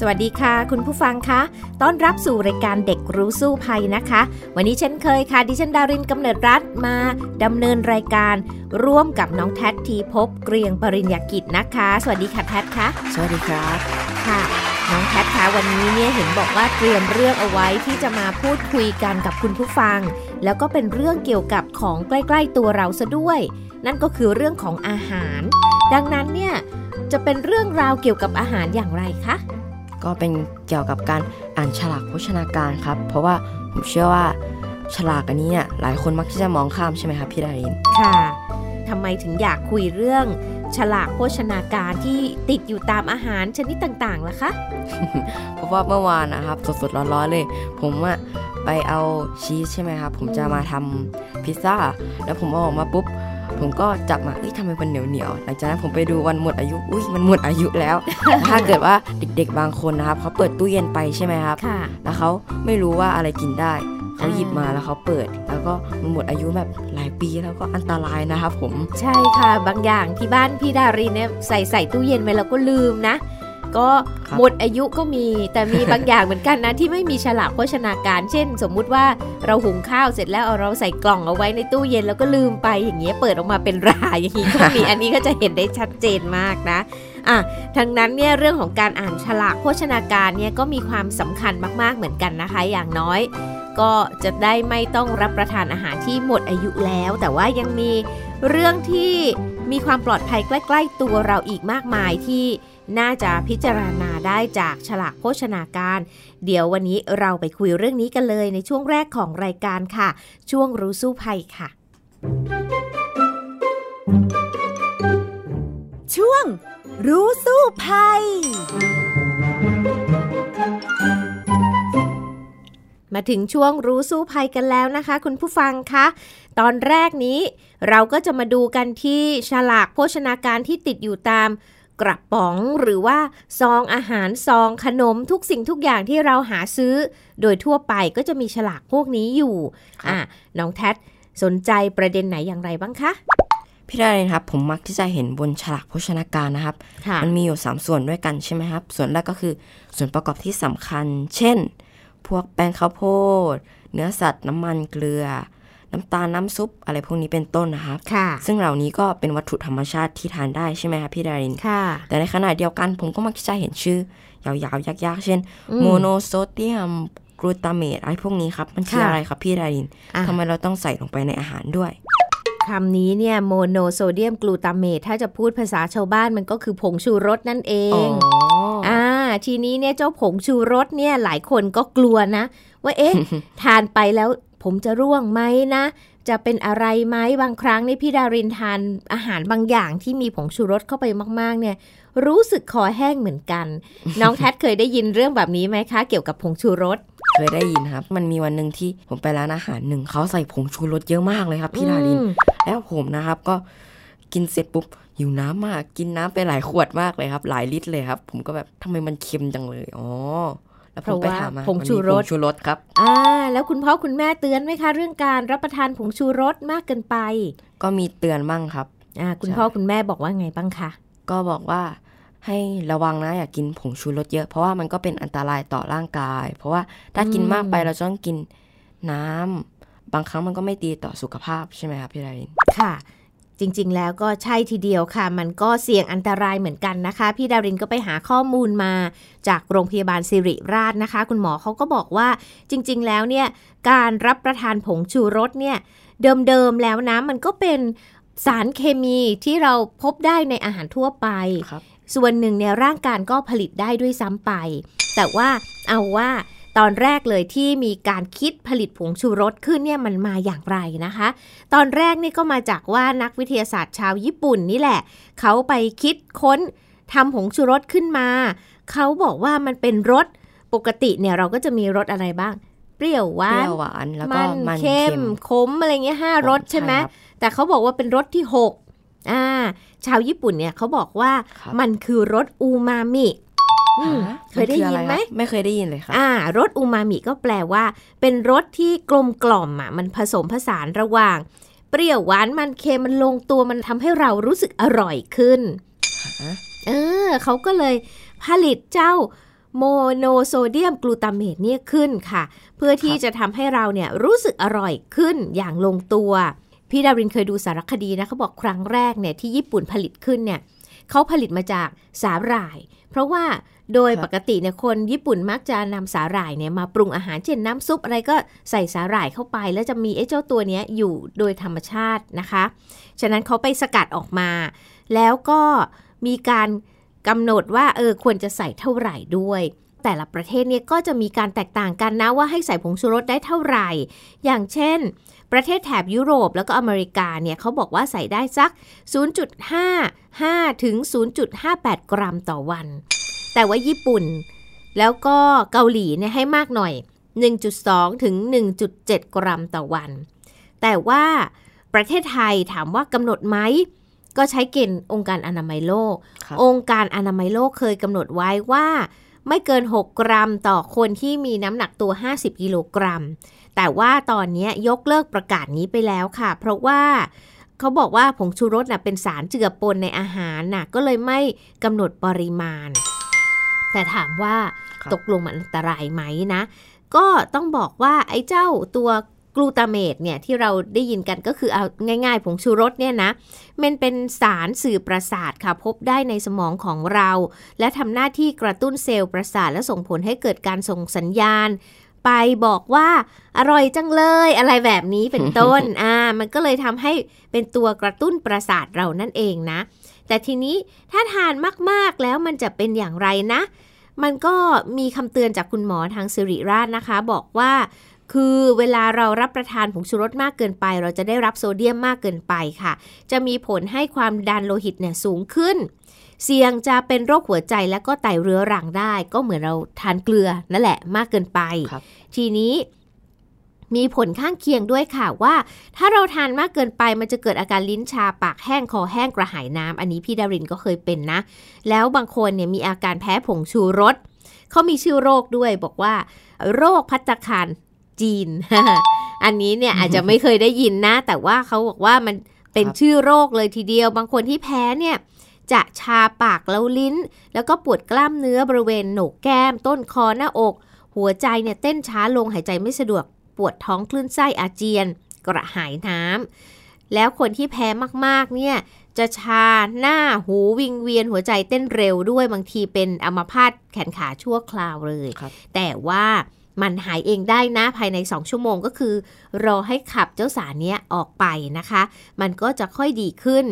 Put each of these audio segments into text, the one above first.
สวัสดีค่ะ คุณผู้ฟังคะ ต้อนรับสู่รายการเด็กรู้สู้ภัยนะคะ วันนี้เช่นเคยค่ะ ดิฉันดารินกำเนิดรัฐมาดำเนินรายการ ร่วมกับน้องแท็ทีพบเกรียงปริญญากิจนะคะ สวัสดีค่ะแท็คะสวัสดีครับค่ะ น้องแท็คะวันนี้เนี่ยเห็นบอกว่าเตรียมเรื่องเอาไว้ที่จะมาพูดคุยกันกับคุณผู้ฟัง แล้วก็เป็นเรื่องเกี่ยวกับของใกล้ ๆ ตัวเราซะด้วย นั่นก็คือเรื่องของอาหาร ดังนั้นเนี่ยจะเป็นเรื่องราวเกี่ยวกับอาหารอย่างไรคะ ก็เป็นเกี่ยวกับการอ่านฉลากโภชนาการครับ เพราะว่าผมเชื่อว่าฉลากอันนี้เนี่ยหลายคนมักที่จะมองข้ามใช่ไหมครับพี่ดารินค่ะทำไมถึงอยากคุยเรื่อง ฉลากโภชนาการที่ติดอยู่ตามอาหารชนิดต่างๆล่ะคะ เพราะว่าเมื่อวานนะครับสดๆร้อนๆเลย ผมอะไปเอาชีสใช่ไหมครับผมจะมาทำพิซซ่า แล้วผมเอาออกมาปุ๊บ ผมก็จับมาเอ้ยทำไมมันเหนียวเหนียวหลังจากนั้นผมไปดูวันหมดอายุอุ้ยมันหมดอายุแล้ว ถ้าเกิดว่าเด็กๆบางคนนะครับเขาเปิดตู้เย็นไปใช่ไหมครับแล้วเขาไม่รู้ว่าอะไรกินได้เขาหยิบมาแล้วเขาเปิด แล้วก็มันหมดอายุแบบหลายปีแล้วก็อันตรายนะครับผม ใช่ค่ะ บางอย่างที่บ้านพี่ดารินเนี่ยใส่ใส่ตู้เย็นไปแล้วก็ลืมนะ ก็หมดอายุก็มีแต่มีบางอย่างเหมือนกันนะที่ไม่มีฉลากโภชนาการ เช่น สมมุติว่าเราหุงข้าวเสร็จแล้วเอาเราใส่กล่องเอาไว้ในตู้เย็นแล้วก็ลืมไปอย่างเงี้ยเปิดออกมาเป็นราอย่างนี้ก็มีอันนี้ก็จะเห็นได้ชัดเจนมากนะอะทั้งนั้นเนี่ยเรื่องของการอ่านฉลากโภชนาการเนี่ยก็มีความสำคัญมากๆเหมือนกันนะคะ อย่างน้อย ก็จะได้ไม่ต้องรับประทานอาหารที่หมดอายุแล้ว แต่ว่ายังมีเรื่องที่มีความปลอดภัยใกล้ ๆ ตัวเราอีกมากมายที่ น่าจะพิจารณาได้จากฉลากโภชนาการ เดี๋ยววันนี้เราไปคุยเรื่องนี้กันเลยในช่วงแรกของรายการค่ะ ช่วงรู้สู้ภัยค่ะ ช่วงรู้สู้ภัยมาถึงช่วงรู้สู้ภัยกันแล้วนะคะ คุณผู้ฟังคะ ตอนแรกนี้เราก็จะมาดูกันที่ฉลากโภชนาการที่ติดอยู่ตาม กระป๋องหรือว่าซองอาหารซองขนมทุกสิ่งทุกอย่างที่เราหาซื้อ โดยทั่วไปก็จะมีฉลากพวกนี้อยู่อะน้องแท็สนใจประเด็นไหนอย่างไรบ้างคะพี่ดาเรนครับ ผมมักที่จะเห็นบนฉลากโภชนาการนะครับ มันมีอยู่ 3 ส่วนด้วยกันใช่ไหมครับ ส่วนแรกก็คือส่วนประกอบที่สำคัญ เช่น พวกแป้งข้าวโพด เนื้อสัตว์น้ำมันเกลือ น้ำตาลน้ำซุปอะไรพวกนี้เป็นต้นนะครับค่ะซึ่งเหล่านี้ก็เป็นวัตถุธรรมชาติที่ทานได้ใช่ไหมครับพี่ดารินค่ะ แต่ในขณะเดียวกันผมก็มักจะเห็นชื่อยาวๆยากๆ เช่น โมโนโซเดียมกลูตาเมตอะไรพวกนี้ครับ มันคืออะไรครับพี่ดารินทำไมเราต้องใส่ลงไปในอาหารด้วยคำนี้เนี่ยโมโนโซเดียมกลูตาเมตถ้าจะพูดภาษาชาวบ้านมันก็คือผงชูรสนั่นเองอ่าทีนี้เนี่ยเจ้าผงชูรสเนี่ยหลายคนก็กลัวนะ ว่าเอ๊ะ ทานไปแล้ว ผมจะร่วงไหมนะ จะเป็นอะไรไหมบางครั้งในพี่ดารินทานอาหารบางอย่างที่มีผงชูรสเข้าไปมาก ๆ เนี่ย รู้สึกคอแห้งเหมือนกัน น้องแททเคยได้ยินเรื่องแบบนี้ไหมคะ เกี่ยวกับผงชูรส เคยได้ยินครับ มันมีวันหนึ่งที่ผมไปร้านอาหารหนึ่งเขาใส่ผงชูรสเยอะมากเลยครับ พี่ดาริน แล้วผมนะครับก็กินเสร็จปุ๊บหิวน้ำมากกินน้ำไปหลายขวดมากเลยครับ หลายลิตรเลยครับ ผมก็แบบทำไมมันเค็มจังเลยอ๋อ เพราะว่าผงชูรสชูรสครับอ่าแล้วคุณพ่อคุณแม่เตือนไหมคะเรื่องการรับประทานผงชูรสมากเกินไป ก็มีเตือนบ้างครับอ่าคุณพ่อคุณแม่บอกว่าไงบ้างคะก็บอกว่าให้ระวังนะอย่ากกินผงชูรสเยอะ เพราะว่ามันก็เป็นอันตรายต่อร่างกาย เพราะว่าถ้ากินมากไปเราจะต้องกินน้ำบางครั้งมันก็ไม่ดีต่อสุขภาพใช่ไหมครับพี่ไรนค่ะ จริง ๆ แล้วก็ใช่ทีเดียวค่ะ มันก็เสี่ยงอันตรายเหมือนกันนะคะ พี่ดารินก็ไปหาข้อมูลมาจากโรงพยาบาลสิริราชนะคะ คุณหมอเขาก็บอกว่าจริง ๆ แล้วเนี่ยการรับประทานผงชูรสเนี่ยเดิม ๆ แล้วนะมันก็เป็นสารเคมีที่เราพบได้ในอาหารทั่วไป ส่วนหนึ่งเนี่ยร่างกายก็ผลิตได้ด้วยซ้ำไป แต่ว่าเอาว่า ตอนแรกเลยที่มีการคิดผลิตผงชูรสขึ้นเนี่ยมันมาอย่างไรนะคะ ตอนแรกนี่ก็มาจากว่านักวิทยาศาสตร์ชาวญี่ปุ่นนี่แหละ เขาไปคิดค้นทำผงชูรสขึ้นมา เขาบอกว่ามันเป็นรสปกติเนี่ยเราก็จะมีรสอะไรบ้าง เปรี้ยวหวาเปรี้นยวหวานแล้วก็มันมันเค็เค็มมขมอะไรเงี้ยห้ารสใช่ไหมครับแต่เขาบอกว่าเป็นรสที่หกอ่าชาวญี่ปุ่นเนี่ยเขาบอกว่าครับมันคือรสอูมามิอืมฮะ เคยได้นอยิอะนรไหมครับไม่เคยได้ยินเลยครับอ่ารสอูมามิก็แปลว่า เป็นรสที่กลมกล่อมอะมันผสมผสานระหว่าง เปรี้ยวหวานมันเค็มมันลงตัวมันทำให้เรารู้สึกอร่อยขึ้นฮะเออเขาก็เลยผลิตเจ้าโมโนโซเดียมกลูตาเมตเนี่ยขึ้นค่ะ เพื่อที่จะทำให้เราเนี่ยรู้สึกอร่อยขึ้นอย่างลงตัว พี่ดารินเคยดูสารคดีนะเขาบอกครั้งแรกเนี่ยที่ญี่ปุ่นผลิตขึ้นเนี่ยเขาผลิตมาจากสาหร่าย เพราะว่า โดยครับปกติเนี่ยคนญี่ปุ่นมักจะนำสาหร่ายเนี่ยมาปรุงอาหารเช่นน้ำซุปอะไรก็ใส่สาหร่ายเข้าไป แล้วจะมีไอ้เจ้าตัวเนี้ยอยู่โดยธรรมชาตินะคะ ฉะนั้นเขาไปสกัดออกมา แล้วก็มีการกำหนดว่าเออควรจะใส่เท่าไหร่ด้วยแต่ละประเทศเนี่ยก็จะมีการแตกต่างกันนะว่าให้ใส่ผงชูรสได้เท่าไหร่ อย่างเช่น ประเทศแถบยุโรปแล้วก็อเมริกาเนี่ยเขาบอกว่าใส่ได้สัก 0.55 ถึง 0.58 กรัมต่อวัน แต่ว่าญี่ปุ่น แล้วก็เกาหลีเนี่ยให้มากหน่อย 1.2 ถึง 1.7 กรัมต่อวัน แต่ว่าประเทศไทยถามว่ากำหนดไหมก็ใช้เกณฑ์องค์การอนามัยโลกครับองค์การอนามัยโลกเคยกำหนดไว้ว่า ไม่เกิน 6 กรัมต่อคนที่มีน้ำหนักตัว 50 กิโลกรัม แต่ว่าตอนนี้ยกเลิกประกาศนี้ไปแล้วค่ะ เพราะว่าเขาบอกว่าผงชูรสน่ะเป็นสารเจือปนในอาหารน่ะก็เลยไม่กำหนดปริมาณ แต่ถามว่าครับตกลงมันอันตรายไหมนะ ก็ต้องบอกว่าไอ้เจ้าตัวกลูตาเมตเนี่ยที่เราได้ยินกันก็คือเอาง่ายๆผงชูรสเนี่ยนะ มันเป็นสารสื่อประสาทค่ะ พบได้ในสมองของเรา และทำหน้าที่กระตุ้นเซลล์ประสาท และส่งผลให้เกิดการส่งสัญญาณ ไปบอกว่าอร่อยจังเลยอะไรแบบนี้เป็นต้นอ่ามันก็เลยทำให้เป็นตัวกระตุ้นประสาทเรานั่นเองนะ แต่ทีนี้ถ้าทานมากๆแล้วมันจะเป็นอย่างไรนะ มันก็มีคำเตือนจากคุณหมอทางสิริราชนะคะ บอกว่าคือเวลาเรารับประทานผงชูรสมากเกินไป เราจะได้รับโซเดียมมากเกินไปค่ะ จะมีผลให้ความดันโลหิตเนี่ยสูงขึ้น เสี่ยงจะเป็นโรคหัวใจและก็ไตเรื้อรังได้ ก็เหมือนเราทานเกลือนั่นแหละมากเกินไปครับทีนี้ มีผลข้างเคียงด้วยค่ะว่า ถ้าเราทานมากเกินไปมันจะเกิดอาการลิ้นชาปากแห้งคอแห้งกระหายน้ำอันนี้พี่ดารินก็เคยเป็นนะ แล้วบางคนเนี่ยมีอาการแพ้ผงชูรสเขามีชื่อโรคด้วยบอกว่า โรคพัตคารจีน อันนี้เนี่ยอาจจะไม่เคยได้ยินนะ แต่ว่าเขาบอกว่ามันเป็นชื่อโรคเลยทีเดียว บางคนที่แพ้เนี่ยจะชาปากแล้วลิ้น แล้วก็ปวดกล้ามเนื้อบริเวณโหนกแก้ม ต้นคอหน้าอก หัวใจเนี่ยเต้นช้าลงหายใจไม่สะดวก ปวดท้องคลื่นไส้อาเจียน กระหายน้ำแล้วคนที่แพ้มากๆเนี่ยจะชาหน้าหูวิงเวียนหัวใจเต้นเร็วด้วยบางทีเป็นอัมพาตแขนขาชั่วคราวเลยครับแต่ว่ามันหายเองได้นะภายใน 2 ชั่วโมงก็คือ รอให้ขับเจ้าสารเนี้ยออกไปนะคะ มันก็จะค่อยดีขึ้น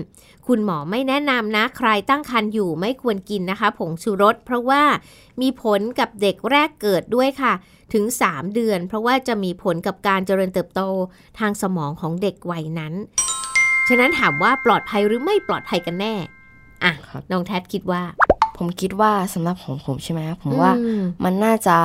คุณหมอไม่แนะนำนะ ใครตั้งครรภ์อยู่ไม่ควรกินนะคะ ผงชูรสเพราะว่ามีผลกับเด็กแรกเกิดด้วยค่ะ ถึง 3 เดือน เพราะว่าจะมีผลกับการเจริญเติบโตทางสมองของเด็กวัยนั้น ฉะนั้นถามว่าปลอดภัยหรือไม่ปลอดภัยกันแน่ อะครับน้องแทดคิดว่า ผมคิดว่าสำหรับของผมใช่ไหมครับผมว่าอืมมันน่าจะ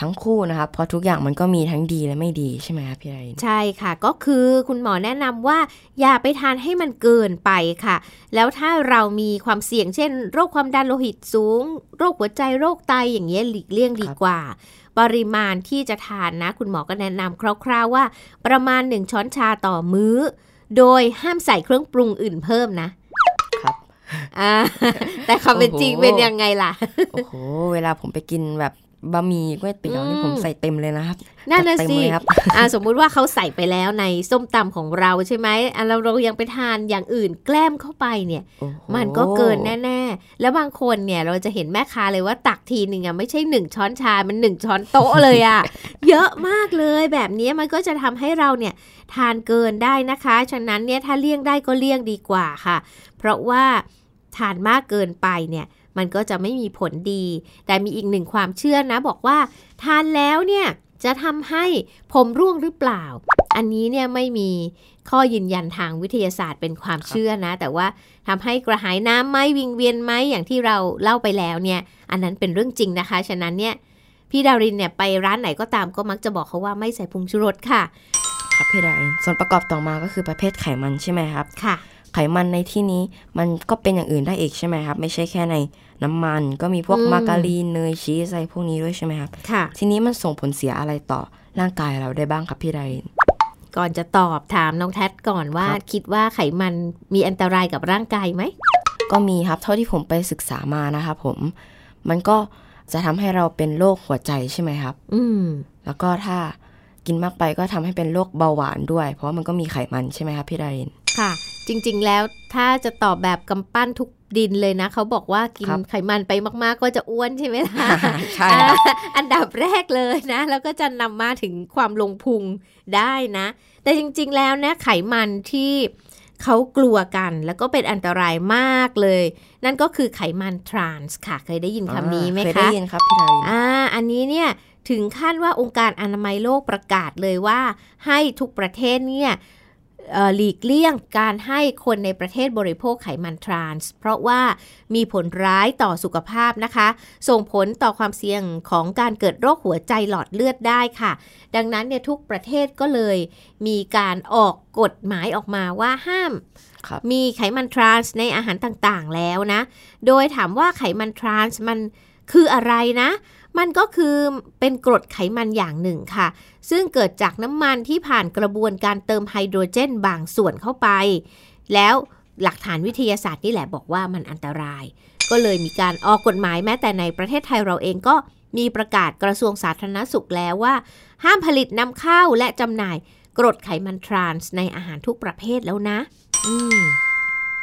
ทั้งคู่นะครับเพราะทุกอย่างมันก็มีทั้งดีและไม่ดีใช่ไหมครับพี่ไอรินใช่ค่ะก็คือคุณหมอแนะนำว่า อย่าไปทานให้มันเกินไปค่ะ แล้วถ้าเรามีความเสี่ยงเช่น โรคความดันโลหิตสูง โรคหัวใจโรคไตอย่างเงี้ยหลีกเลี่ยงดีกว่า ปริมาณที่จะทานนะ คุณหมอก็แนะนำคร่าวๆว่า ประมาณ 1 ช้อนชาต่อมื้อ โดยห้ามใส่เครื่องปรุงอื่นเพิ่มนะครับอ่าแต่ความเป็นจริงโอ้โหเป็นยังไงล่ะ โอ้โห เวลาผมไปกินแบบ บะหมี่ก๋วยเตี๋ยวนี่อืมผมใส่เต็มเลยนะครับนั่นน่ะจัดเต็มสิเลยครับอ่าสมมุติว่าเขาใส่ไปแล้วในส้มตำของเราใช่ไหมอะเราเรายังไปทานอย่างอื่นแกล้มเข้าไปเนี่ยโอ้โหมันก็เกินแน่ๆ แล้วบางคนเนี่ยเราจะเห็นแม่ค้าเลยว่าตักทีหนึ่งอะไม่ใช่หนึ่งช้อนชา มันหนึ่งช้อนโต๊ะเลยอะเยอะมากเลยแบบนี้มันก็จะทำให้เราเนี่ยทานเกินได้นะคะ ฉะนั้นเนี่ยถ้าเลี่ยงได้ก็เลี่ยงดีกว่าค่ะ เพราะว่าทานมากเกินไปเนี่ย มันก็จะไม่มีผลดี แต่มีอีกหนึ่งความเชื่อนะ บอกว่าทานแล้วเนี่ยจะทำให้ผมร่วงหรือเปล่า อันนี้เนี่ยไม่มีข้อยืนยันทางวิทยาศาสตร์เป็นความเชื่อนะ แต่ว่าทำให้กระหายน้ำไหมวิงเวียนไหมอย่างที่เราเล่าไปแล้วเนี่ย อันนั้นเป็นเรื่องจริงนะคะ ฉะนั้นเนี่ยพี่ดารินเนี่ยไปร้านไหนก็ตามก็มักจะบอกเขาว่าไม่ใส่ผงชูรสค่ะ ครับพี่ดารินส่วนประกอบต่อมาก็คือประเภทไขมันใช่ไหมครับ ค่ะ ไขมันในที่นี้มันก็เป็นอย่างอื่นได้อีกใช่ไหมครับ ไม่ใช่แค่ในน้ำมัน ก็มีพวกอืมมาการีนเนยชีสอะไรพวกนี้ด้วยใช่ไหมครับค่ะทีนี้มันส่งผลเสียอะไรต่อร่างกายเราได้บ้างครับพี่ดารินก่อนจะตอบถามน้องแท็ดก่อนว่าครับคิดว่าไขมันมีอันตรายกับร่างกายไหมก็มีครับเท่าที่ผมไปศึกษามานะครับผม มันก็จะทำให้เราเป็นโรคหัวใจใช่ไหมครับ อืมแล้วก็ถ้า กินมากไปก็ทำให้เป็นโรคเบาหวานด้วย เพราะว่ามันก็มีไขมันใช่ไหมครับพี่ดารินค่ะ จริงๆแล้วถ้าจะตอบแบบกำปั้นทุกดินเลยนะ เขาบอกว่ากินครับไขมันไปมากๆ ก็จะอ้วนใช่ไหมล่ะใช่ครับอ่าอันดับแรกเลยนะ แล้วก็จะนำมาถึงความลงพุงได้นะ แต่จริงๆแล้วนะไขมันที่ เขากลัวกันแล้วก็เป็นอันตรายมากเลย นั่นก็คือไขมันทรานส์ค่ะ เคยได้ยินคำนี้ไหมเคยได้คะยินครับพี่ดารินอ่าอันนี้เนี่ยถึงขั้นว่าองค์การอนามัยโลกประกาศเลยว่า ให้ทุกประเทศเนี่ยเอ่อ หลีกเลี่ยงการให้คนในประเทศบริโภคไขมันทรานส์ เพราะว่ามีผลร้ายต่อสุขภาพนะคะ ส่งผลต่อความเสี่ยงของการเกิดโรคหัวใจหลอดเลือดได้ค่ะ ดังนั้นเนี่ยทุกประเทศก็เลยมีการออกกฎหมายออกมาว่าห้ามครับมีไขมันทรานส์ในอาหารต่างๆแล้วนะ โดยถามว่าไขมันทรานส์มันคืออะไรนะ มันก็คือเป็นกรดไขมันอย่างหนึ่งค่ะ ซึ่งเกิดจากน้ำมันที่ผ่านกระบวนการเติมไฮโดรเจนบางส่วนเข้าไป แล้วหลักฐานวิทยาศาสตร์นี่แหละบอกว่ามันอันตราย ก็เลยมีการออกกฎหมายแม้แต่ในประเทศไทยเราเองก็มีประกาศกระทรวงสาธารณสุขแล้วว่า ห้ามผลิตนำเข้าและจำหน่ายกรดไขมันทรานส์ในอาหารทุกประเภทแล้วนะ อืม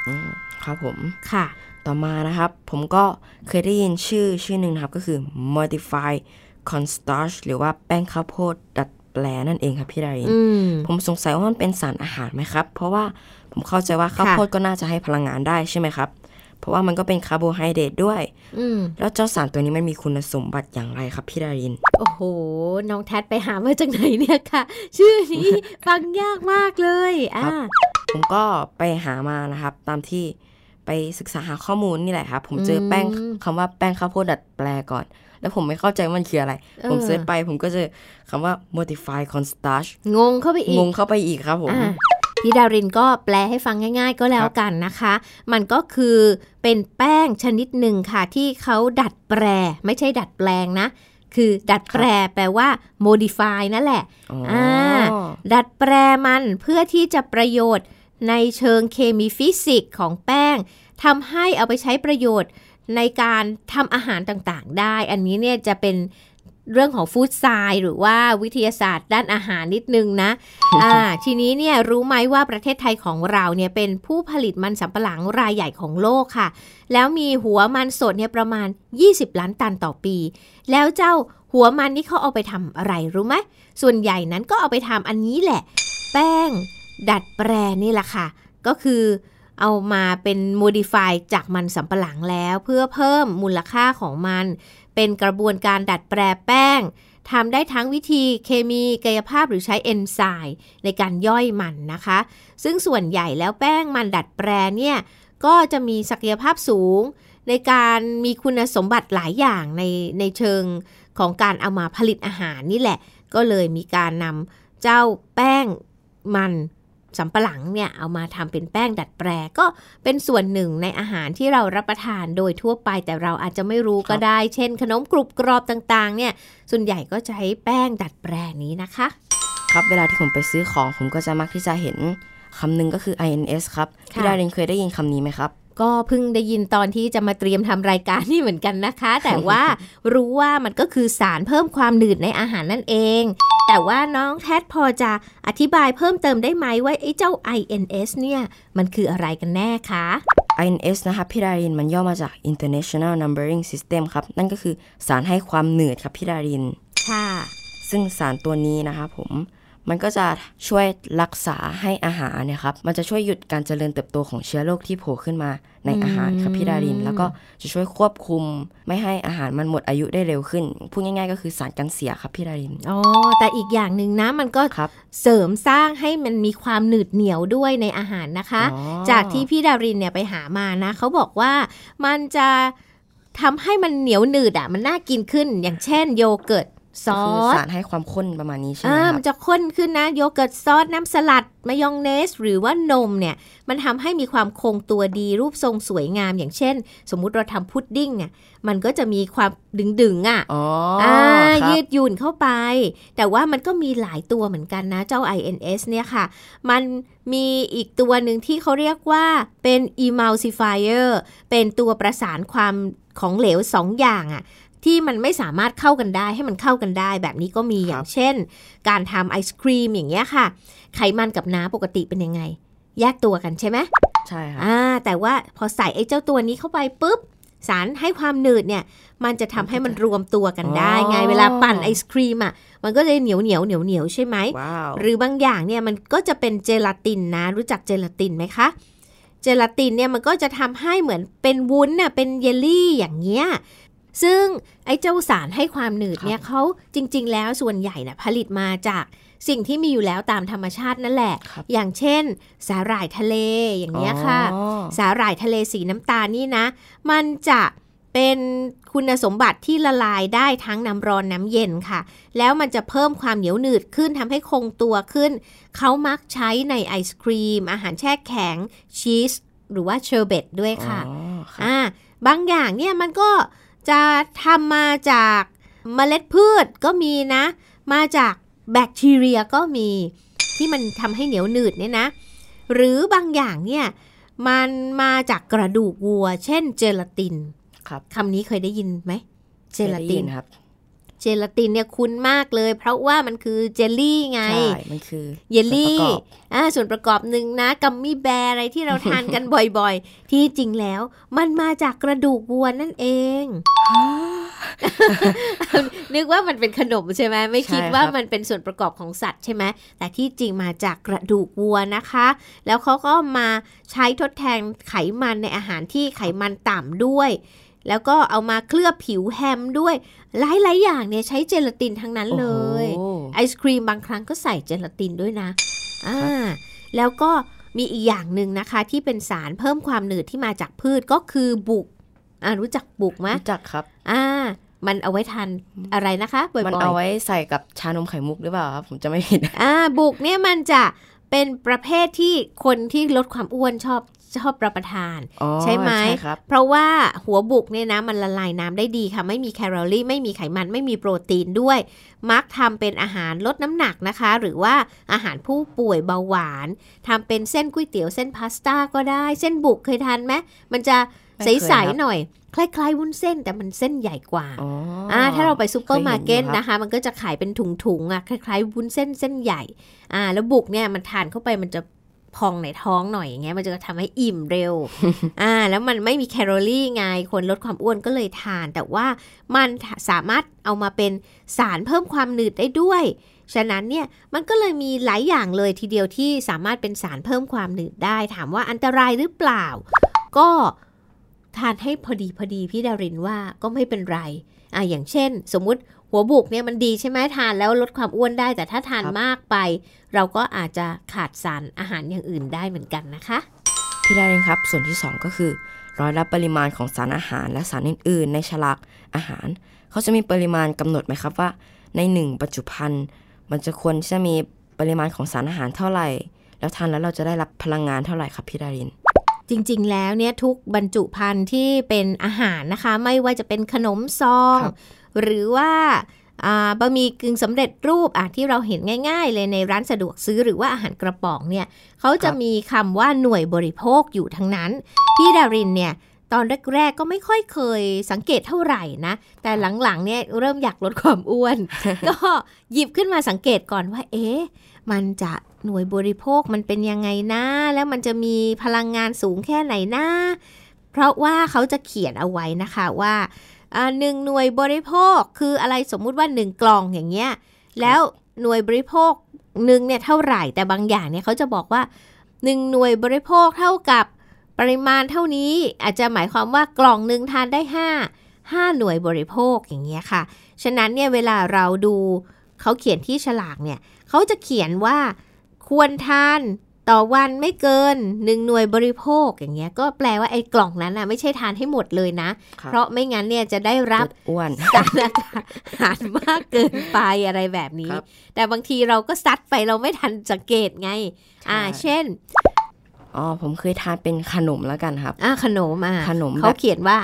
อืมครับผม ค่ะ ต่อมานะครับ ผมก็เคยได้ยินชื่อชื่อหนึ่งนะครับ ก็คือ modify cornstarch หรือว่าแป้งข้าวโพดดัดแปลนั่นเองครับพี่ดารินอืมผมสงสัยว่ามันเป็นสารอาหารไหมครับ เพราะว่าผมเข้าใจว่าข้าวค่ะโพดก็น่าจะให้พลังงานได้ใช่ไหมครับ เพราะว่ามันก็เป็นคาร์โบไฮเดรตด้วยอืมแล้วเจ้าสารตัวนี้มันมีคุณสมบัติอย่างไรครับพี่ดาริน โอ้โห น้องแท็ดไปหามาจากไหนเนี่ยค่ะ ชื่อนี้ฟังยากมากเลยอ่าครับผมก็ไปหามานะครับ ตามที่ ไปศึกษาหาข้อมูลนี่แหละครับผมเจอแป้งคำว่าแป้งข้าวโพดดัดแปลก่อน แล้วผมไม่เข้าใจว่ามันคืออะไร ผมเซิร์ชไปผมก็เจอคำว่า modify cornstarch งงเข้าไปอีงกงเข้าไปอีกครับผมอ่าพี่ดารินก็แปลให้ฟังง่าย ๆ ก็แล้วครับกันนะคะ มันก็คือเป็นแป้งชนิดหนึ่งค่ะ ที่เขาดัดแปลไม่ใช่ดัดแปลงนะ คือดัดแปลแปลว่า modify นั่นแหละอ๋อออ่าดัดแปลมันเพื่อที่จะประโยชน์ ในเชิงเคมีฟิสิกส์ของแป้งทำให้เอาไปใช้ประโยชน์ในการทำอาหารต่างๆ ได้ อันนี้เนี่ยจะเป็นเรื่องของฟู้ดไซน์หรือว่าวิทยาศาสตร์ด้านอาหารนิดนึงนะ อ่า ทีนี้เนี่ยรู้ไหมว่าประเทศไทยของเราเนี่ยเป็นผู้ผลิตมันสำปะหลังรายใหญ่ของโลกค่ะ แล้วมีหัวมันสดเนี่ยประมาณ 20 ล้านตันต่อปี แล้วเจ้าหัวมันนี่เขาเอาไปทำอะไรรู้ไหม ส่วนใหญ่นั้นก็เอาไปทำอันนี้แหละ แป้ง ดัดแปลนี่แหละค่ะ ก็คือเอามาเป็นโมดิฟายจากมันสำปะหลังแล้ว เพื่อเพิ่มมูลค่าของมัน เป็นกระบวนการดัดแปลแป้งทำได้ทั้งวิธีเคมีกายภาพหรือใช้เอนไซม์ในการย่อยมันนะคะ ซึ่งส่วนใหญ่แล้วแป้งมันดัดแปลเนี่ย ก็จะมีศักยภาพสูง ในการมีคุณสมบัติหลายอย่างในในเชิงของการเอามาผลิตอาหารนี่แหละ ก็เลยมีการนำเจ้าแป้งมัน สำปะหลังเนี่ยเอามาทำเป็นแป้งดัดแปลก็เป็นส่วนหนึ่งในอาหารที่เรารับประทานโดยทั่วไปแต่เราอาจจะไม่รู้ก็ได้ เช่น ขนมกรุบกรอบต่างๆ เนี่ยส่วนใหญ่ก็จะใช้แป้งดัดแปลนี้นะคะ ครับเวลาที่ผมไปซื้อของผมก็จะมักที่จะเห็นคำหนึงก็คือ INS ครับพี่ค่ะดารินเคยได้ยินคำนี้ไหมครับ ก็เพิ่งได้ยินตอนที่จะมาเตรียมทำรายการนี่เหมือนกันนะคะ แต่ว่ารู้ว่ามันก็คือสารเพิ่มความหนืดในอาหารนั่นเอง แต่ว่าน้องแทดพอจะอธิบายเพิ่มเติมได้ไหมว่าไอ้เจ้า INS เนี่ยมันคืออะไรกันแน่คะ INS นะครับพี่ดารินมันย่อมาจาก International Numbering System ครับ นั่นก็คือสารให้ความหนืดครับพี่ดาริน ค่ะ ซึ่งสารตัวนี้นะครับผม มันก็จะช่วยรักษาให้อาหารเนี่ยครับ มันจะช่วยหยุดการเจริญเติบโตของเชื้อโรคที่โผล่ขึ้นมาในอาหารครับพี่ดาริน แล้วก็จะช่วยควบคุม ไม่ให้อาหารมันหมดอายุได้เร็วขึ้น พูดง่ายๆ ก็คือสารกันเสียครับพี่ดาริน อ๋อ แต่อีกอย่างหนึ่งนะมันก็ครับเสริมสร้างให้มันมีความหนืดเหนียวด้วยในอาหารนะคะอ๋อจากที่พี่ดารินเนี่ยไปหามานะเขาบอกว่ามันจะทำให้มันเหนียวหนืดอะมันน่ากินขึ้น อย่างเช่นโยเกิร์ต ซอส คือสารให้ความข้นประมาณนี้ใช่ไหมอ่าครัมันมันจะข้นขึ้นนะ โยเกิร์ตซอส น้ำสลัด มายองเนส หรือว่านมเนี่ย มันทำให้มีความคงตัวดีรูปทรงสวยงามอย่างเช่น สมมุติเราทำพุดดิ้งอะมันก็จะมีความดึ๋งๆอะอ๋ออ่าครับยืดหยุ่นเข้าไป แต่ว่ามันก็มีหลายตัวเหมือนกันนะ เจ้า INS เนี่ยค่ะ มันมีอีกตัวหนึ่งที่เขาเรียกว่าเป็น emulsifier เป็นตัวประสานความของเหลวสองอย่างอะ ที่มันไม่สามารถเข้ากันได้ให้มันเข้ากันได้ แบบนี้ก็มีอย่างเช่น การทำไอศครีมอย่างเงี้ยค่ะ ไขมันกับน้ำปกติเป็นยังไง แยกตัวกันใช่ไหมใช่ครับอ่าแต่ว่าพอใส่ไอ้เจ้าตัวนี้เข้าไปปุ๊บสารให้ความหนืดเนี่ย มันจะทำให้มันรวมตัวกันได้ ไงอ๋อเวลาปั่นไอศครีมอะมันก็เลยเหนียวเหนียวเหนียวเหนียวใช่ไหมว้าวหรือบางอย่างเนี่ยมันก็จะเป็นเจลาตินนะ รู้จักเจลาตินไหมคะ เจลาตินเนี่ยมันก็จะทำให้เหมือนเป็นวุ้นน่ะเป็นเยลลี่อย่างเงี้ย ซึ่งไอ้เจ้าสารให้ความหนืดเนี่ยเขาจริง ๆ แล้วส่วนใหญ่น่ะผลิตมาจากสิ่งที่มีอยู่แล้วตามธรรมชาตินั่นแหละครับอย่างเช่น สาหร่ายทะเลอย่างเงี้ยค่ะอ๋อสาหร่ายทะเลสีน้ำตาลนี่นะ มันจะเป็นคุณสมบัติที่ละลายได้ทั้งน้ำร้อนน้ำเย็นค่ะ แล้วมันจะเพิ่มความเหนียวหนืดขึ้นทำให้คงตัวขึ้น เขามักใช้ในไอศครีม อาหารแช่แข็ง ชีส หรือว่าเชอร์เบตด้วยค่ะอ๋อครับอ่าบางอย่างเนี่ยมันก็ จะทำมาจากเมล็ดพืชก็มีนะ มาจากแบคทีเรียก็มีที่มันทำให้เหนียวหนืดเนี่ยนะ หรือบางอย่างเนี่ยมันมาจากกระดูกวัว เช่นเจลาตินครับคำนี้เคยได้ยินไหมเจลาคยได้ติยินครับ เจลาตินเนี่ยคุ้นมากเลย เพราะว่ามันคือเจลลี่ไง ใช่ มันคือ เยลลี่ส่วนประกอบอ่าส่วนประกอบหนึ่งนะกัมมี่แบร์อะไรที่เราทานกันบ่อยๆ ที่จริงแล้วมันมาจากกระดูกวัวนั่นเอง นึกว่ามันเป็นขนมใช่ไหมไม่คิดใช่ครับว่ามันเป็นส่วนประกอบของสัตว์ใช่ไหมแต่ที่จริงมาจากกระดูกวัวนะคะ แล้วเขาก็มาใช้ทดแทนไขมันในอาหารที่ไขมันต่ำด้วย แล้วก็เอามาเคลือบผิวแฮมด้วย หลายๆอย่างเนี่ยใช้เจลาตินทั้งนั้นเลยโอ้โหไอศครีมบางครั้งก็ใส่เจลาตินด้วยนะอ่าแล้วก็มีอีกอย่างหนึ่งนะคะ ที่เป็นสารเพิ่มความหนืดที่มาจากพืชก็คือบุกอ่ารู้จักบุกไหมรู้จักครับ อ่า มันเอาไว้ทานอะไรนะคะบ่อยๆมันเอาไว้ใส่กับชานมไข่มุกหรือเปล่าครับผมจะไม่ผิดอ่าบุกเนี่ยมันจะเป็นประเภทที่คนที่ลดความอ้วนชอบ ชอบรับประทานอ๋อใช่ไหมใช่ครับเพราะว่าหัวบุกเนี่ยนะมันละลายน้ำได้ดีค่ะ ไม่มีแคลอรี่ ไม่มีไขมันไม่มีโปรตีนด้วย มักทำเป็นอาหารลดน้ำหนักนะคะ หรือว่าอาหารผู้ป่วยเบาหวานทำเป็นเส้นก๋วยเตี๋ยวเส้นพาสต้าก็ได้ เส้นบุกเคยทานไหมมันจะไม่ใเคยสครับๆหน่อย คล้ายๆวุ้นเส้นแต่มันเส้นใหญ่กว่าอ๋อออ่า ถ้าเราไปซูเปอร์มาร์เก็ตเคยห็อยู่นะคะ มันก็จะขายเป็นถุงๆอะคล้ายๆวุ้นเส้นเส้นใหญ่อ่าแล้วบุกเนี่ยมันทานเข้าไปมันจะ พองในท้องหน่อยอย่างเงี้ยมันจะทำให้อิ่มเร็ว อ่า แล้วมันไม่มีแคลอรี่ไงคนลดความอ้วนก็เลยทาน แต่ว่ามันสามารถเอามาเป็นสารเพิ่มความหนืดได้ด้วย ฉะนั้นเนี่ยมันก็เลยมีหลายอย่างเลยทีเดียวที่สามารถเป็นสารเพิ่มความหนืดได้ ถามว่าอันตรายหรือเปล่า ก็ทานให้พอดีพอดีพี่ดารินว่าก็ไม่เป็นไรอ่าอย่างเช่น สมมุติ หัวบุกเนี่ยมันดีใช่ไหมทานแล้วลดความอ้วนได้ แต่ถ้าทานมากไป เราก็อาจจะขาดสารอาหารอย่างอื่นได้เหมือนกันนะคะพี่ดารินครับ ส่วนที่ 2 ก็คือร้อยละปริมาณของสารอาหารและสารอื่น ๆ ในฉลากอาหาร เขาจะมีปริมาณกำหนดไหมครับว่า ในหนึ่งปัจจุบันมันจะควรที่จะมีปริมาณของสารอาหารเท่าไหร่ แล้วทานแล้วเราจะได้รับพลังงานเท่าไหร่ครับพี่ดารินจริง ๆ แล้วเนี่ยทุกบรรจุภัณฑ์ที่เป็นอาหารนะคะ ไม่ว่าจะเป็นขนมซองครับ หรือว่าบะหมี่กึ่งสำเร็จรูปอะที่เราเห็นง่าย ๆ เลยในร้านสะดวกซื้อหรือว่าอาหารกระป๋องเนี่ยเขาจะมีคำว่าหน่วยบริโภคอยู่ทั้งนั้น พี่ดารินเนี่ยตอนแรกๆก็ไม่ค่อยเคยสังเกตเท่าไหร่นะ แต่หลังๆเนี่ยเริ่มอยากลดความอ้วน ก็หยิบขึ้นมาสังเกตก่อนว่า เอ๊ะ มันจะหน่วยบริโภคมันเป็นยังไงนะ แล้วมันจะมีพลังงานสูงแค่ไหนนะ เพราะว่าเขาจะเขียนเอาไว้นะคะว่า หนึ่งหน่วยบริโภคคืออะไรสมมุติว่าหนึ่งกล่องอย่างเงี้ยแล้วหน่วยบริโภคหนึ่งเนี่ยเท่าไหร่แต่บางอย่างเนี่ยเขาจะบอกว่าหนึ่งหน่วยบริโภคเท่ากับปริมาณเท่านี้อาจจะหมายความว่ากล่องหนึ่งทานได้ห้าห้าหน่วยบริโภคอย่างเงี้ยค่ะ ฉะนั้นเนี่ยเวลาเราดูเขาเขียนที่ฉลากเนี่ยเขาจะเขียนว่าควรทาน ต่อวันไม่เกินหนึ่งหน่วยบริโภคอย่างเงี้ยก็แปลว่าไอ้กล่องนั้นน่ะไม่ใช่ทานให้หมดเลยนะครับเพราะไม่งั้นเนี่ยจะได้รับเกิดอ้วนสารอาหารมากเกินไปอะไรแบบนี้ครับแต่บางทีเราก็ซัดไปเราไม่ทันสังเกตไง อ่าใช่เช่นอ๋อผมเคยทานเป็นขนมแล้วกันครับ อ่าขนมอะขนมเขาแบบเขียนว่า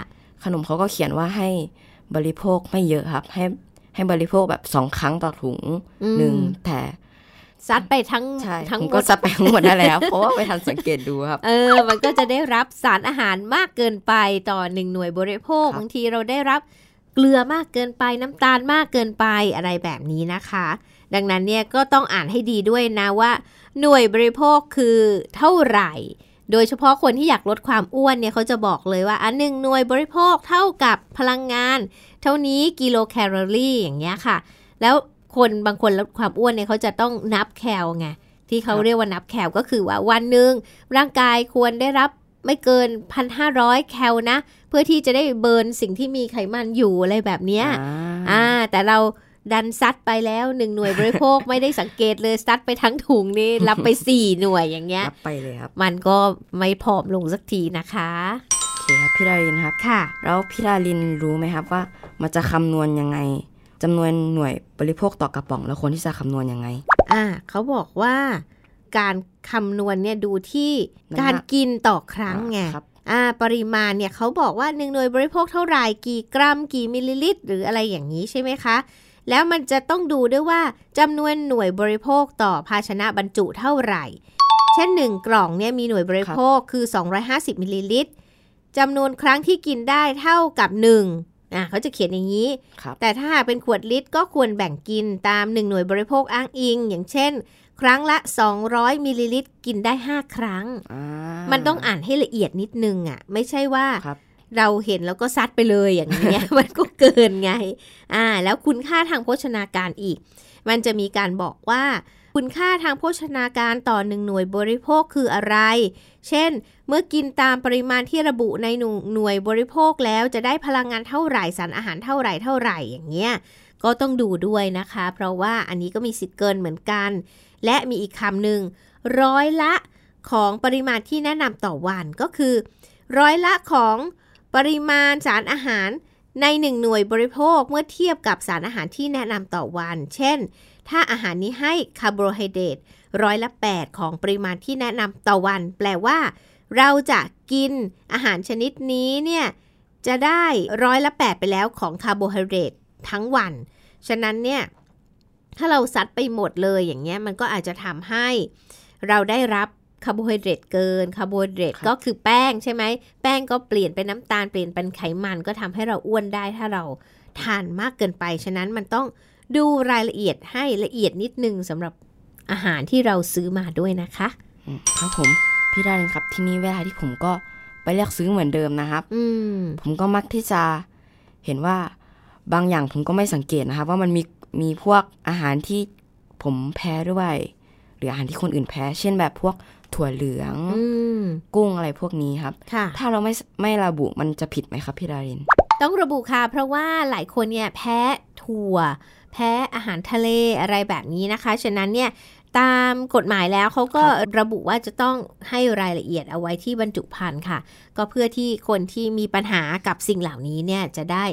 ขนมเขาก็เขียนว่าให้บริโภคไม่เยอะครับ ให้ให้บริโภคแบบสองครั้งต่อถุงอืมหนึ่งแต่ ซัดไปทั้งใช่ทั้งผมหมก็ดจะไปทั้งหมดได้แล้ว เพราะว่าไปทันสังเกตดูครับ เออ มันก็จะได้รับสารอาหารมากเกินไปต่อหนึ่งหน่วยบริโภคครับบางทีเราได้รับเกลือมากเกินไปน้ำตาลมากเกินไปอะไรแบบนี้นะคะ ดังนั้นเนี่ยก็ต้องอ่านให้ดีด้วยนะว่า หน่วยบริโภคคือเท่าไหร่ โดยเฉพาะคนที่อยากลดความอ้วนเนี่ยเขาจะบอกเลยว่าอันหนึ่งหน่วยบริโภคเท่ากับพลังงาน เท่านี้กิโลแคลอรี่อย่างเงี้ยค่ะ แล้ว คนบางคนลดความอ้วนเนี่ยเขาจะต้องนับแคลไงที่เขาครับเรียกว่านับแคลก็คือว่าวันหนึ่งร่างกายควรได้รับไม่เกิน 1,500 แคลนะ เพื่อที่จะได้เบิร์นสิ่งที่มีไขมันอยู่อะไรแบบเนี้ยอ่าอ่าแต่เราดันซัดไปแล้วหนึ่งหน่วยบริโภคไม่ได้สังเกตเลยซัดไปทั้งถุงนี่รับไป4หน่วยอย่างเงี้ยรับไปเลยครับ มันก็ไม่ผอมลงสักทีนะคะโอเคครับพี่ดารินครับค่ะ แล้วพี่ดารินรู้ไหมครับว่ามันจะคำนวณยังไง จำนวนหน่วยบริโภคต่อกระป๋องแล้วคนที่จะคำนวณยังไง อ่า เขาบอกว่าการคำนวณเนี่ยดูที่น้ำหนักการกินต่อครั้งไงครับอ่าปริมาณเนี่ยเขาบอกว่าหนึ่งหน่วยบริโภคเท่าไหร่กี่กรัม กี่มิลลิลิตร หรืออะไรอย่างนี้ใช่ไหมคะ แล้วมันจะต้องดูด้วยว่าจำนวนหน่วยบริโภคต่อภาชนะบรรจุเท่าไหร่ เช่น 1 กล่องเนี่ยมีหน่วยบริโภคคือ 250มิลลิลิตรจำนวนครั้งที่กินได้เท่ากับ 1 อะเขาจะเขียนอย่างนี้ครับแต่ถ้าหากเป็นขวดลิตรก็ควรแบ่งกินตาม 1 หน่วยบริโภคอ้างอิง อย่างเช่น ครั้งละ 200มิลลิลิตรกินได้ 5 ครั้งอ่ามันต้องอ่านให้ละเอียดนิดนึงอะ ไม่ใช่ว่าครับเราเห็นแล้วก็ซัดไปเลยอย่างเนี้ย มันก็เกินไง อ่า แล้วคุณค่าทางโภชนาการอีก มันจะมีการบอกว่า คุณค่าทางโภชนาการต่อหนึ่งหน่วยบริโภคคืออะไร เช่น เมื่อกินตามปริมาณที่ระบุในหน่วยหน่วยบริโภคแล้วจะได้พลังงานเท่าไหร่สารอาหารเท่าไหร่เท่าไหร่อย่างเงี้ย ก็ต้องดูด้วยนะคะ เพราะว่าอันนี้ก็มีสิทธิ์เกินเหมือนกัน และมีอีกคำหนึ่งร้อยละของปริมาณที่แนะนำต่อวันก็คือ ร้อยละของปริมาณสารอาหารในหนึ่งหน่วยบริโภคเมื่อเทียบกับสารอาหารที่แนะนำต่อวัน เช่น ถ้าอาหารนี้ให้คาร์โบไฮเดรตร้อยละ 8 ของปริมาณที่แนะนำต่อวัน แปลว่า เราจะกินอาหารชนิดนี้เนี่ยจะได้ร้อยละ 8 ไปแล้วของคาร์โบไฮเดรตทั้งวัน ฉะนั้นเนี่ยถ้าเราซัดไปหมดเลยอย่างเงี้ยมันก็อาจจะทำให้ เราได้รับคาร์โบไฮเดรตเกินคาร์โบไฮเดรตครับก็คือแป้งใช่ไหมแป้งก็เปลี่ยนเป็นน้ำตาลเปลี่ยนเป็นไขมันก็ทำให้เราอ้วนได้ถ้าเราทานมากเกินไป ฉะนั้นมันต้อง ดูรายละเอียดให้ละเอียดนิดนึงสำหรับอาหารที่เราซื้อมาด้วยนะคะอืมครับผมพี่ดารินครับที่นี้เวลาที่ผมก็ไปเลือกซื้อเหมือนเดิมนะครับอืมผมก็มักที่จะเห็นว่าบางอย่างผมก็ไม่สังเกตนะครับว่ามันมีมีพวกอาหารที่ผมแพ้ด้วย หรืออาหารที่คนอื่นแพ้ เช่นแบบพวกถั่วเหลืองอืมกุ้งอะไรพวกนี้ครับค่ะถ้าเราไม่ไม่ระบุมันจะผิดไหมครับพี่ดาริน ต้องระบุค่ะ เพราะว่าหลายคนเนี่ยแพ้ถั่ว แพ้อาหารทะเลอะไรแบบนี้นะคะ ฉะนั้นเนี่ยตามกฎหมายแล้วเขาก็ครับระบุว่าจะต้องให้รายละเอียดเอาไว้ที่บรรจุภัณฑ์ค่ะ ก็เพื่อที่คนที่มีปัญหากับสิ่งเหล่านี้เนี่ยจะได้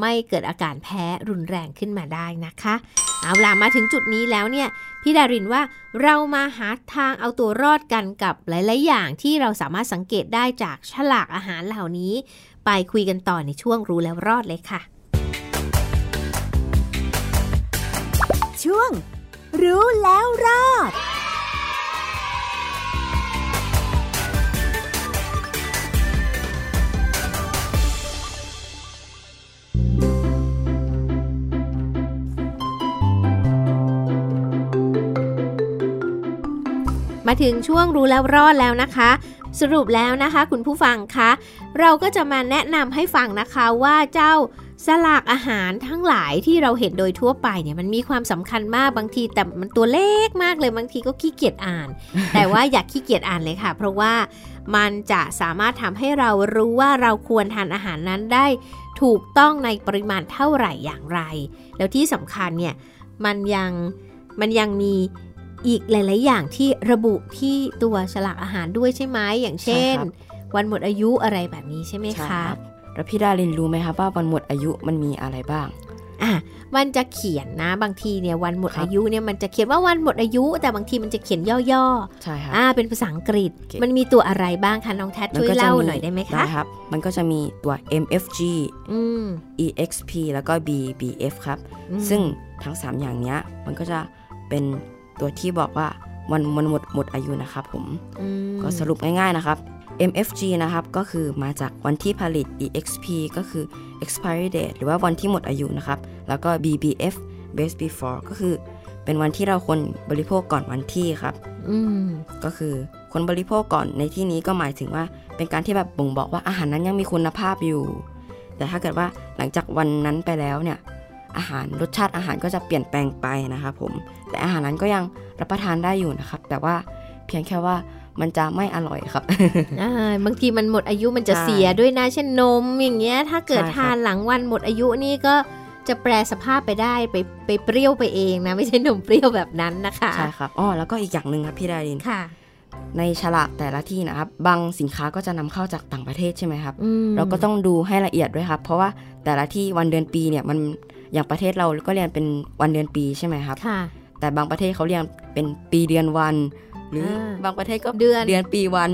ไม่เกิดอาการแพ้รุนแรงขึ้นมาได้นะคะ เอาล่ะมาถึงจุดนี้แล้วเนี่ยพี่ดารินว่าเรามาหาทางเอาตัวรอดกันกับหลาย ๆ อย่างที่เราสามารถสังเกตได้จากฉลากอาหารเหล่านี้ ไปคุยกันต่อในช่วงรู้แล้วรอดเลยค่ะ ช่วง รู้แล้วรอดมาถึงช่วงรู้แล้วรอดแล้วนะคะ สรุปแล้วนะคะ คุณผู้ฟังคะ เราก็จะมาแนะนำให้ฟังนะคะว่าเจ้า สลากอาหารทั้งหลายที่เราเห็นโดยทั่วไปเนี่ยมันมีความสำคัญมากบางที แต่มันตัวเล็กมากเลยบางทีก็ขี้เกียจอ่าน แต่ว่าอย่าขี้เกียจอ่านเลยค่ะ เพราะว่ามันจะสามารถทำให้เรารู้ว่าเราควรทานอาหารนั้นได้ถูกต้องในปริมาณเท่าไหร่อย่างไร แล้วที่สำคัญเนี่ยมันยังมันยังมีอีกหลาย ๆ อย่างที่ระบุที่ตัวฉลากอาหารด้วยใช่ไหมอย่างเช่นใช่ครับวันหมดอายุอะไรแบบนี้ใช่ไหมใช่คะรับ แล้วพี่ดารินรู้ไหมครับว่าวันหมดอายุมันมีอะไรบ้างอะมันจะเขียนนะบางทีเนี่ยวันหมดครับอายุเนี่ยมันจะเขียนว่าวันหมดอายุ แต่บางทีมันจะเขียนย่อใช่ครับๆอ่าเป็นภาษาอังกฤษโอเคมันมีตัวอะไรบ้างคะน้องแทดช่วยเล่าหน่อยได้ไหมคะได้ครับ มันก็จะมีตัว MFG อืม EXP แล้วก็ BBF ครับอืมซึ่งทั้ง 3 อย่างเนี้ยมันก็จะเป็นตัวที่บอกว่าวันมันหมดหมดอายุนะครับผมอืมก็สรุปง่ายๆนะครับ MFG นะครับ ก็คือมาจากวันที่ผลิต EXP ก็คือ expiry date หรือว่าวันที่หมดอายุนะครับ แล้วก็ BBF best before ก็คือ เป็นวันที่เราควรบริโภคก่อนวันที่ครับ อืมก็คือคนบริโภคก่อนในที่นี้ก็หมายถึงว่า เป็นการที่แบบบ่งบอกว่าอาหารนั้นยังมีคุณภาพอยู่ แต่ถ้าเกิดว่าหลังจากวันนั้นไปแล้วเนี่ย อาหารรสชาติอาหารก็จะเปลี่ยนแปลงไปนะครับผม แต่อาหารนั้นก็ยังรับประทานได้อยู่นะครับ แต่ว่าเพียงแค่ว่า มันจะไม่อร่อยครับอ่าบางทีมันหมดอายุมันจะใช่เสียด้วยนะเช่นนมอย่างเงี้ย ถ้าเกิดใช่ครับทานหลังวันหมดอายุนี่ก็จะแปลสภาพไปได้ไปไปเปรี้ยวไปเองนะ ไม่ใช่นมเปรี้ยวแบบนั้นนะคะใช่ครับอ๋อแล้วก็อีกอย่างหนึ่งครับพี่ดารินค่ะ ในฉลากแต่ละที่นะครับบางสินค้าก็จะนำเข้าจากต่างประเทศใช่ไหมครับอืมเราก็ต้องดูให้ละเอียดด้วยครับ เพราะว่าแต่ละที่วันเดือนปีเนี่ยมันอย่างประเทศเราก็เรียนเป็นวันเดือนปีใช่ไหมครับค่ะแต่บางประเทศเขาเรียนเป็นปีเดือนวัน หรืออาบางประเทศก็เดือนเดือนปีวัน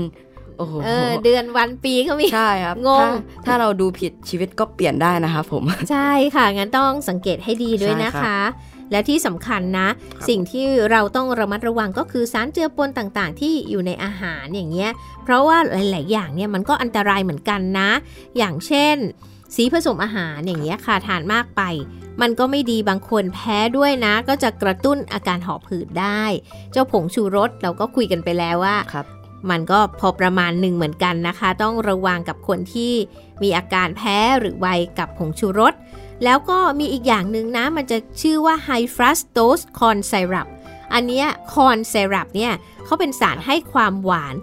โอ้โหเออเดือนวันปีก็มีใช่ครับงงถ้าถ้าเราดูผิดชีวิตก็เปลี่ยนได้นะครับผม ใช่ค่ะ งั้นต้องสังเกตให้ดีด้วยนะใช่ครัคะบและที่สำคัญนะครับสิ่งที่เราต้องระมัดระวังก็คือสารเจือปนต่างๆ ที่อยู่ในอาหารอย่างเงี้ย เพราะว่าหลาย ๆ อย่างเนี่ยมันก็อันตรายเหมือนกันนะ อย่างเช่น สีผสมอาหารอย่างเงี้ยค่ะทานมากไป มันก็ไม่ดีบางคนแพ้ด้วยนะ ก็จะกระตุ้นอาการหอบหืดได้ เจ้าผงชูรสเราก็คุยกันไปแล้วว่าครับมันก็พอประมาณหนึ่งเหมือนกันนะคะ ต้องระวังกับคนที่มีอาการแพ้หรือไวกับผงชูรส แล้วก็มีอีกอย่างหนึ่งนะ มันจะชื่อว่า high fructose corn syrup อันเนี้ย corn syrup เนี่ยเขาเป็นสารให้ความหวาน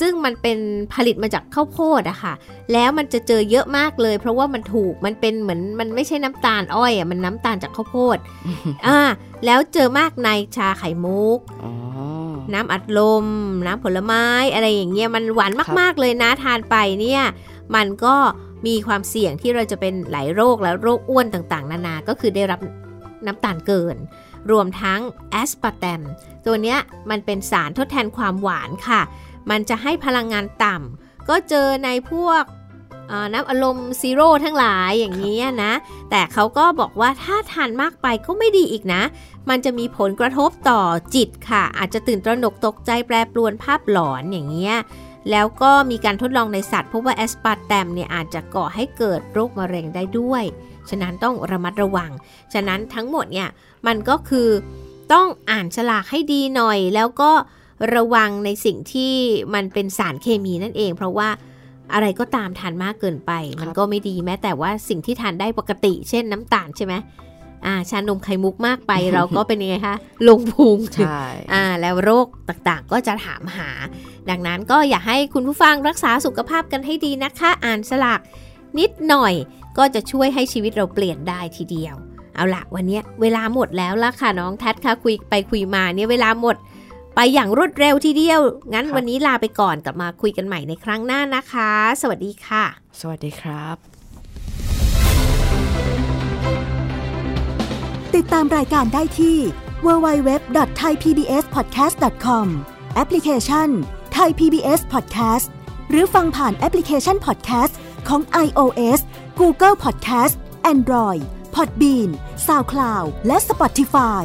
ซึ่งมันเป็นผลิตมาจากข้าวโพดอะค่ะ แล้วมันจะเจอเยอะมากเลย เพราะว่ามันถูกมันเป็นเหมือนมันไม่ใช่น้ำตาลอ้อยอะมันน้ำตาลจากข้าวโพดอ่าแล้วเจอมากในชาไข่มุกอ๋อน้ำอัดลม น้ำผลไม้อะไรอย่างเงี้ยมันหวานครับมากๆเลยนะทานไปเนี่ยมันก็มีความเสี่ยงที่เราจะเป็นหลายโรคแล้วโรคอ้วนต่างๆ นานา ก็คือได้รับน้ำตาลเกิน รวมทั้งแอสปาร์แตม ตัวเนี้ยมันเป็นสารทดแทนความหวานค่ะ มันจะให้พลังงานต่ำก็เจอในพวกน้ำอัดลม zero ทั้งหลายอย่างนี้นะ แต่เขาก็บอกว่าถ้าทานมากไปก็ไม่ดีอีกนะ มันจะมีผลกระทบต่อจิตค่ะ อาจจะตื่นตระหนกตกใจแปรปรวนภาพหลอนอย่างเงี้ยแล้วก็มีการทดลองในสัตว์พบว่าแอสปาร์แตมเนี่ยอาจจะก่อให้เกิดโรคมะเร็งได้ด้วย ฉะนั้นต้องระมัดระวัง ฉะนั้นทั้งหมดเนี่ยมันก็คือต้องอ่านฉลากให้ดีหน่อยแล้วก็ ระวังในสิ่งที่มันเป็นสารเคมีนั่นเอง เพราะว่าอะไรก็ตามทานมากเกินไป มันก็ไม่ดีแม้แต่ว่าสิ่งที่ทานได้ปกติ เช่นน้ำตาลใช่ไหมอ่าชานมไข่มุกมากไปเราก็เป็นยังไงคะลงพุงใช่อ่าแล้วโรคต่างๆก็จะถามหา ดังนั้นก็อยากให้คุณผู้ฟังรักษาสุขภาพกันให้ดีนะคะ อ่านสลากนิดหน่อยก็จะช่วยให้ชีวิตเราเปลี่ยนได้ทีเดียว เอาละวันนี้เวลาหมดแล้วละค่ะน้องแทัดค่ะคุยไปคุยมาเนี่ยเวลาหมด ไปอย่างรวดเร็วทีเดียว งั้นวันนี้ลาไปก่อนกลับมาคุยกันใหม่ในครั้งหน้านะคะ สวัสดีค่ะ สวัสดีครับ ติดตามรายการได้ที่ www.thaipbspodcast.com แอปพลิเคชัน Thai PBS Podcast หรือฟังผ่านแอปพลิเคชัน Podcast ของ iOS Google Podcast Android Podbean SoundCloud และ Spotify